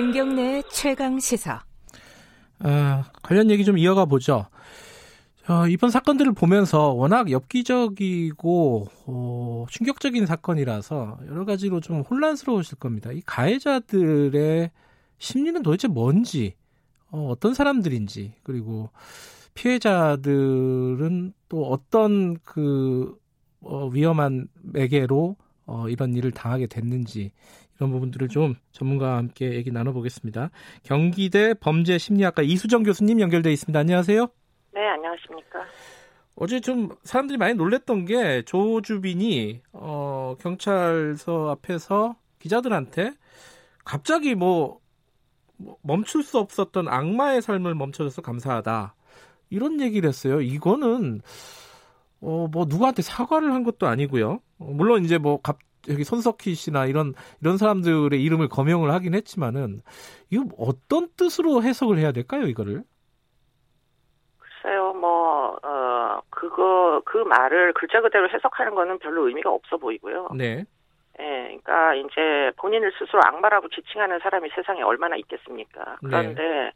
김경래 최강 시사. 아, 관련 얘기 좀 이어가 보죠. 어, 이번 사건들을 보면서 워낙 엽기적이고 어, 충격적인 사건이라서 여러 가지로 좀 혼란스러우실 겁니다. 이 가해자들의 심리는 도대체 뭔지, 어, 어떤 사람들인지, 그리고 피해자들은 또 어떤 그 어, 위험한 매개로 어, 이런 일을 당하게 됐는지 이런 부분들을 좀 전문가와 함께 얘기 나눠보겠습니다. 경기대 범죄심리학과 이수정 교수님 연결돼 있습니다. 안녕하세요. 네, 안녕하십니까. 어제 좀 사람들이 많이 놀랬던 게 조주빈이 어, 경찰서 앞에서 기자들한테 갑자기 뭐, 뭐 멈출 수 없었던 악마의 삶을 멈춰줘서 감사하다 이런 얘기를 했어요. 이거는 어, 뭐 누구한테 사과를 한 것도 아니고요. 어, 물론 이제 뭐 갑, 여기 손석희 씨나 이런 이런 사람들의 이름을 거명을 하긴 했지만은 이거 어떤 뜻으로 해석을 해야 될까요, 이거를? 글쎄요, 뭐, 어, 그거, 그 말을 글자 그대로 해석하는 거는 별로 의미가 없어 보이고요. 네. 예, 그러니까 이제 본인을 스스로 악마라고 지칭하는 사람이 세상에 얼마나 있겠습니까? 네. 그런데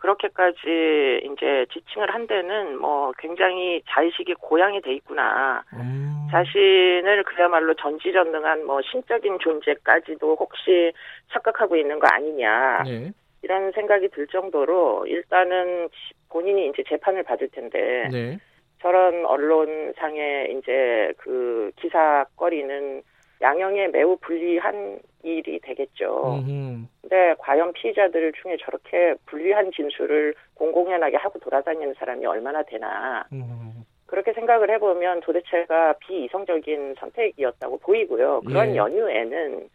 그렇게까지 이제 지칭을 한 데는 뭐 굉장히 자의식이 고양이 돼 있구나. 음, 자신을 그야말로 전지전능한 뭐 신적인 존재까지도 혹시 착각하고 있는 거 아니냐. 네. 이런 생각이 들 정도로 일단은 본인이 이제 재판을 받을 텐데 네. 저런 언론상의 이제 그 기사거리는 양형에 매우 불리한 일이 되겠죠. 음흠. 근데 과연 피의자들 중에 저렇게 불리한 진술을 공공연하게 하고 돌아다니는 사람이 얼마나 되나 음, 그렇게 생각을 해보면 도대체가 비이성적인 선택이었다고 보이고요. 그런 예. 연유에는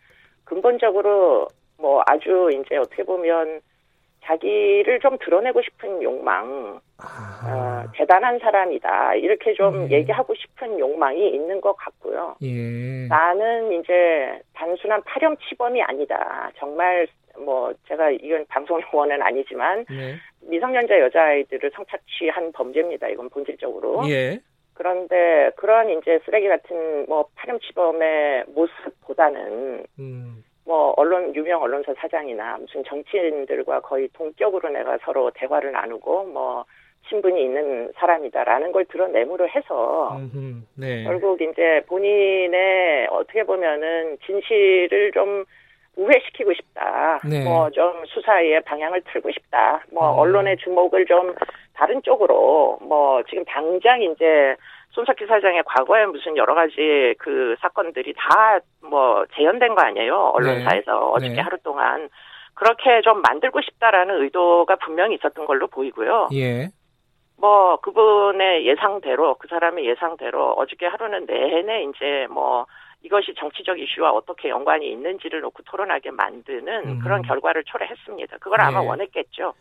근본적으로 뭐 아주 이제 어떻게 보면 자기를 좀 드러내고 싶은 욕망, 아, 어, 대단한 사람이다. 이렇게 좀 음. 얘기하고 싶은 욕망이 있는 것 같고요. 예. 나는 이제 단순한 파렴치범이 아니다. 정말 뭐 제가 이건 방송 용어는 아니지만 네. 미성년자 여자아이들을 성착취한 범죄입니다. 이건 본질적으로. 예. 그런데 그런 이제 쓰레기 같은 뭐 파렴치범의 모습보다는 음, 뭐 언론 유명 언론사 사장이나 무슨 정치인들과 거의 동격으로 내가 서로 대화를 나누고 뭐 신분이 있는 사람이다라는 걸 드러내므로 해서 음흠. 네. 결국 이제 본인의 어떻게 보면은 진실을 좀 우회시키고 싶다. 네. 뭐좀 수사의 방향을 틀고 싶다. 뭐 음. 언론의 주목을 좀 다른 쪽으로 뭐 지금 당장 이제 손석희 사장의 과거에 무슨 여러 가지 그 사건들이 다 뭐 재현된 거 아니에요. 언론사에서 어저께 네. 하루 동안 그렇게 좀 만들고 싶다라는 의도가 분명히 있었던 걸로 보이고요. 예. 뭐 그분의 예상대로 그 사람의 예상대로 어저께 하루는 내내 이제 뭐 이것이 정치적 이슈와 어떻게 연관이 있는지를 놓고 토론하게 만드는 음. 그런 결과를 초래했습니다. 그걸 아마 네. 원했겠죠.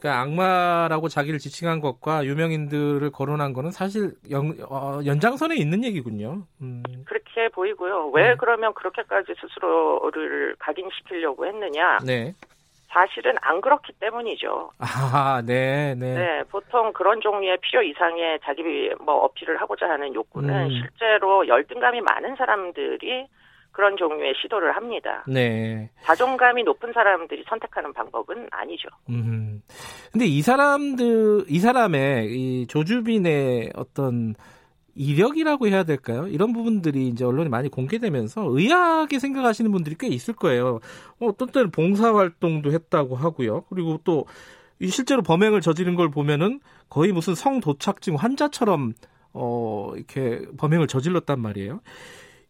그러니까 악마라고 자기를 지칭한 것과 유명인들을 거론한 거는 사실 연, 어, 연장선에 있는 얘기군요. 음, 그렇게 보이고요. 왜 네. 그러면 그렇게까지 스스로를 각인시키려고 했느냐? 네. 사실은 안 그렇기 때문이죠. 아, 네, 네. 네, 보통 그런 종류의 필요 이상의 자기 뭐 어필을 하고자 하는 욕구는 음. 실제로 열등감이 많은 사람들이 그런 종류의 시도를 합니다. 네. 자존감이 높은 사람들이 선택하는 방법은 아니죠. 음. 근데 이 사람들, 이 사람의 이 조주빈의 어떤 이력이라고 해야 될까요? 이런 부분들이 이제 언론에 많이 공개되면서 의아하게 생각하시는 분들이 꽤 있을 거예요. 어, 어떤 때는 봉사활동도 했다고 하고요. 그리고 또이 실제로 범행을 저지른 걸 보면은 거의 무슨 성도착증 환자처럼 어, 이렇게 범행을 저질렀단 말이에요.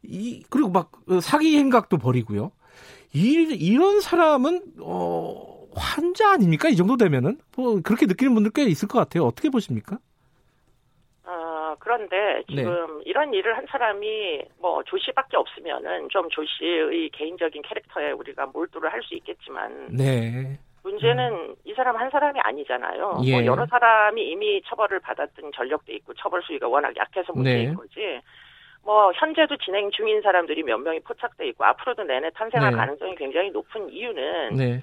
이, 그리고 막 어, 사기 행각도 벌이고요. 이, 이런 사람은, 어, 환자 아닙니까? 이 정도 되면은? 뭐, 그렇게 느끼는 분들 꽤 있을 것 같아요. 어떻게 보십니까? 어, 그런데 네. 지금 이런 일을 한 사람이 뭐 조씨밖에 없으면은 좀 조씨의 개인적인 캐릭터에 우리가 몰두를 할 수 있겠지만 네. 문제는 이 사람 한 사람이 아니잖아요. 예. 뭐 여러 사람이 이미 처벌을 받았던 전력도 있고 처벌 수위가 워낙 약해서 문제인 네. 거지. 뭐 현재도 진행 중인 사람들이 몇 명이 포착돼 있고 앞으로도 내내 탄생할 네. 가능성이 굉장히 높은 이유는 네.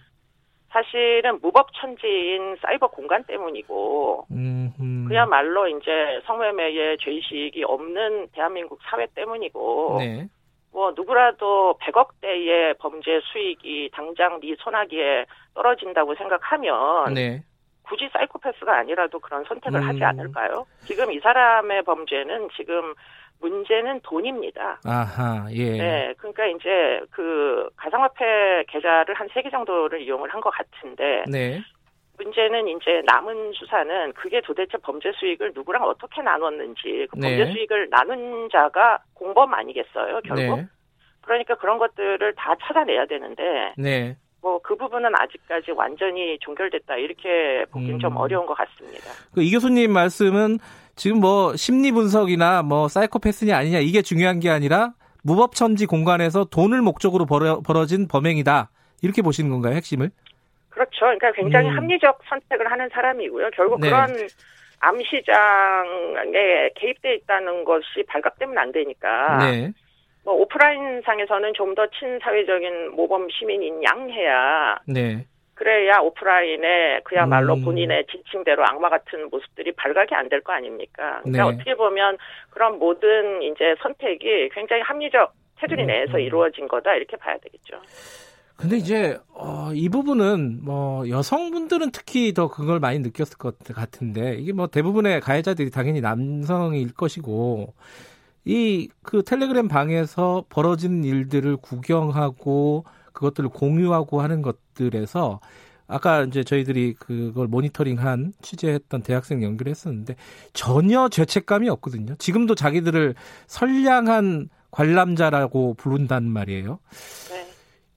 사실은 무법천지인 사이버 공간 때문이고 음, 음. 그야말로 이제 성매매의 죄의식이 없는 대한민국 사회 때문이고 네. 뭐 누구라도 100억대의 범죄 수익이 당장 네 손아귀에 떨어진다고 생각하면 네. 굳이 사이코패스가 아니라도 그런 선택을 음. 하지 않을까요? 지금 이 사람의 범죄는 지금 문제는 돈입니다. 아하, 예. 네, 그러니까 이제 그 가상화폐 계좌를 한 세 개 정도를 이용을 한 것 같은데 네. 문제는 이제 남은 수사는 그게 도대체 범죄 수익을 누구랑 어떻게 나눴는지 그 범죄 네. 수익을 나눈 자가 공범 아니겠어요 결국 네. 그러니까 그런 것들을 다 찾아내야 되는데 네. 뭐그 부분은 아직까지 완전히 종결됐다 이렇게 보기는 음. 좀 어려운 것 같습니다. 그 이 교수님 말씀은 지금 뭐 심리 분석이나 뭐 사이코패스냐 아니냐 이게 중요한 게 아니라 무법천지 공간에서 돈을 목적으로 벌어, 벌어진 범행이다. 이렇게 보시는 건가요, 핵심을? 그렇죠. 그러니까 굉장히 음. 합리적 선택을 하는 사람이고요. 결국 네. 그런 암시장에 개입돼 있다는 것이 발각되면 안 되니까 네. 뭐 오프라인 상에서는 좀 더 친사회적인 모범 시민인 양해야 네. 그래야 오프라인에 그야말로 음. 본인의 지칭대로 악마 같은 모습들이 발각이 안 될 거 아닙니까? 그러니까 네. 어떻게 보면 그런 모든 이제 선택이 굉장히 합리적 테두리 음, 내에서 음. 이루어진 거다 이렇게 봐야 되겠죠. 근데 이제 어, 이 부분은 뭐 여성분들은 특히 더 그걸 많이 느꼈을 것 같은데 이게 뭐 대부분의 가해자들이 당연히 남성일 것이고 이 그 텔레그램 방에서 벌어진 일들을 구경하고 그것들을 공유하고 하는 것들에서 아까 이제 저희들이 그걸 모니터링한 취재했던 대학생 연결했었는데 전혀 죄책감이 없거든요. 지금도 자기들을 선량한 관람자라고 부른단 말이에요. 네.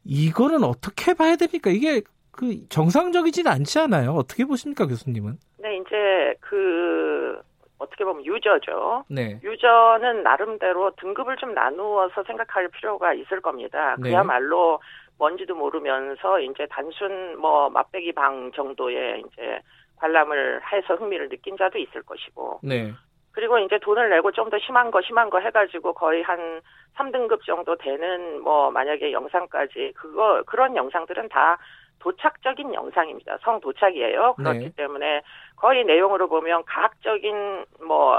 이거는 어떻게 봐야 됩니까? 이게 그 정상적이진 않지 않아요? 어떻게 보십니까, 교수님은? 네, 이제 그 어떻게 보면 유저죠. 네. 유저는 나름대로 등급을 좀 나누어서 생각할 필요가 있을 겁니다. 네. 그야말로 뭔지도 모르면서 이제 단순 뭐 맛배기 방 정도의 이제 관람을 해서 흥미를 느낀 자도 있을 것이고 네. 그리고 이제 돈을 내고 좀 더 심한 거 심한 거 해가지고 거의 한 3등급 정도 되는 뭐 만약에 영상까지 그거 그런 영상들은 다 도착적인 영상입니다. 성 도착이에요. 그렇기 네. 때문에 거의 내용으로 보면 과학적인 뭐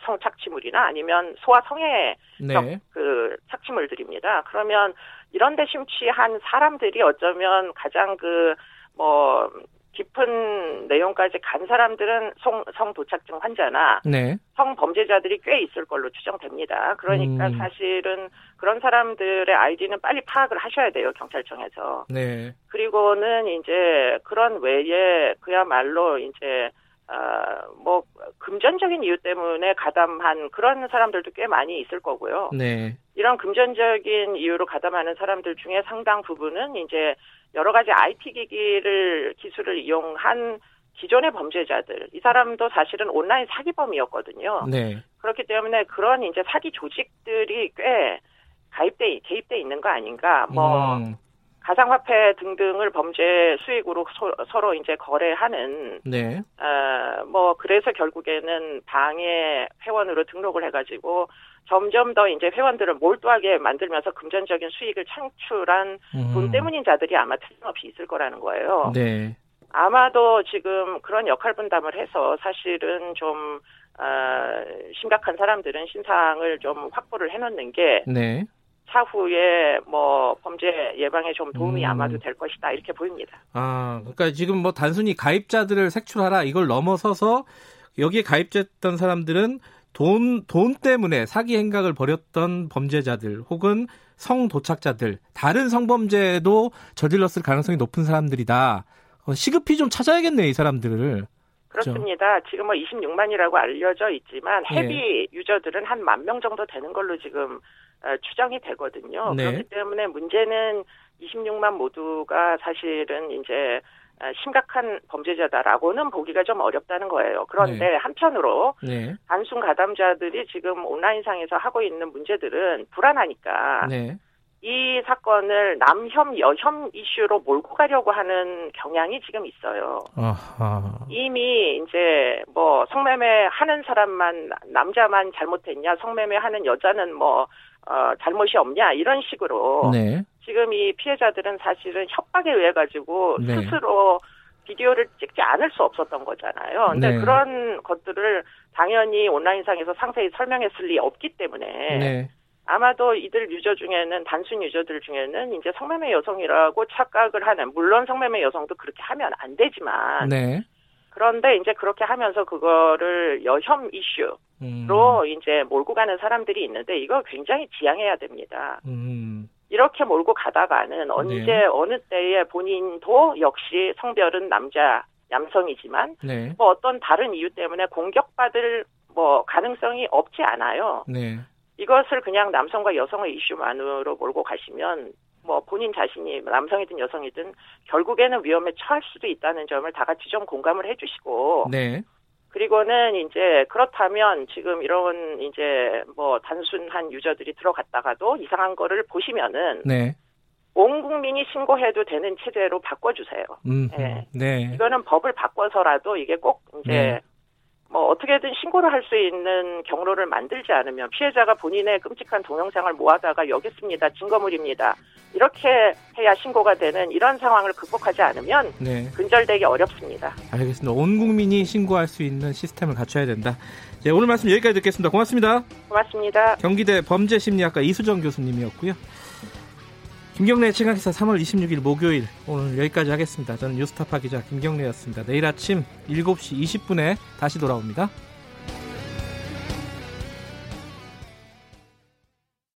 성 착취물이나 아니면 소아 성애 네. 그 착취물들입니다. 그러면 이런 데 심취한 사람들이 어쩌면 가장 그뭐 깊은 내용까지 간 사람들은 성, 성도착증 환자나 네. 성범죄자들이 꽤 있을 걸로 추정됩니다. 그러니까 음. 사실은 그런 사람들의 아이디는 빨리 파악을 하셔야 돼요, 경찰청에서. 네. 그리고는 이제 그런 외에 그야말로 이제 아, 뭐 금전적인 이유 때문에 가담한 그런 사람들도 꽤 많이 있을 거고요. 네. 이런 금전적인 이유로 가담하는 사람들 중에 상당 부분은 이제 여러 가지 IT 기기를 기술을 이용한 기존의 범죄자들 이 사람도 사실은 온라인 사기범이었거든요. 네. 그렇기 때문에 그런 이제 사기 조직들이 꽤 가입돼 개입돼 있는 거 아닌가? 뭐 음, 가상화폐 등등을 범죄 수익으로 소- 서로 이제 거래하는 네. 어, 뭐 그래서 결국에는 방에 회원으로 등록을 해가지고 점점 더 이제 회원들을 몰두하게 만들면서 금전적인 수익을 창출한 음, 돈 때문인 자들이 아마 틀림없이 있을 거라는 거예요. 네. 아마도 지금 그런 역할 분담을 해서 사실은 좀 어, 심각한 사람들은 신상을 좀 확보를 해놓는 게 네. 차후에 뭐 범죄 예방에 좀 도움이 음. 아마도 될 것이다 이렇게 보입니다. 아, 그러니까 지금 뭐 단순히 가입자들을 색출하라 이걸 넘어서서 여기에 가입됐던 사람들은 돈, 돈 때문에 사기 행각을 벌였던 범죄자들 혹은 성 도착자들, 다른 성범죄도 저질렀을 가능성이 높은 사람들이다. 어, 시급히 좀 찾아야겠네, 이 사람들을. 그렇죠. 그렇습니다. 지금 뭐 26만이라고 알려져 있지만 예. 헤비 유저들은 한 만 명 정도 되는 걸로 지금 어, 추정이 되거든요. 네. 그렇기 때문에 문제는 26만 모두가 사실은 이제 어, 심각한 범죄자다라고는 보기가 좀 어렵다는 거예요. 그런데 한편으로 네. 단순 가담자들이 지금 온라인상에서 하고 있는 문제들은 불안하니까 네. 이 사건을 남혐 여혐 이슈로 몰고 가려고 하는 경향이 지금 있어요. 아하. 이미 이제 뭐 성매매 하는 사람만 남자만 잘못했냐 성매매 하는 여자는 뭐 어, 잘못이 없냐 이런 식으로 네. 지금 이 피해자들은 사실은 협박에 의해 가지고 네. 스스로 비디오를 찍지 않을 수 없었던 거잖아요. 근데 네. 그런 것들을 당연히 온라인상에서 상세히 설명했을 리 없기 때문에 네. 아마도 이들 유저 중에는 단순 유저들 중에는 이제 성매매 여성이라고 착각을 하는 물론 성매매 여성도 그렇게 하면 안 되지만 네. 그런데 이제 그렇게 하면서 그거를 여혐 이슈로 음. 이제 몰고 가는 사람들이 있는데 이거 굉장히 지양해야 됩니다. 음. 이렇게 몰고 가다가는 언제 네. 어느 때에 본인도 역시 성별은 남자 남성이지만 네. 뭐 어떤 다른 이유 때문에 공격받을 뭐 가능성이 없지 않아요. 네. 이것을 그냥 남성과 여성의 이슈만으로 몰고 가시면 뭐 본인 자신이 남성이든 여성이든 결국에는 위험에 처할 수도 있다는 점을 다 같이 좀 공감을 해주시고 네. 그리고는 이제 그렇다면 지금 이런 이제 뭐 단순한 유저들이 들어갔다가도 이상한 거를 보시면은 네. 온 국민이 신고해도 되는 체제로 바꿔주세요. 음, 네. 네. 이거는 법을 바꿔서라도 이게 꼭 이제 네. 뭐 어떻게든 신고를 할 수 있는 경로를 만들지 않으면 피해자가 본인의 끔찍한 동영상을 모아다가 여기 있습니다. 증거물입니다. 이렇게 해야 신고가 되는 이런 상황을 극복하지 않으면 네. 근절되기 어렵습니다. 알겠습니다. 온 국민이 신고할 수 있는 시스템을 갖춰야 된다. 네, 오늘 말씀 여기까지 듣겠습니다. 고맙습니다. 고맙습니다. 경기대 범죄심리학과 이수정 교수님이었고요. 김경래 최강기사 3월 26일 목요일 오늘 여기까지 하겠습니다. 저는 뉴스타파 기자 김경래였습니다. 내일 아침 7시 20분에 다시 돌아옵니다.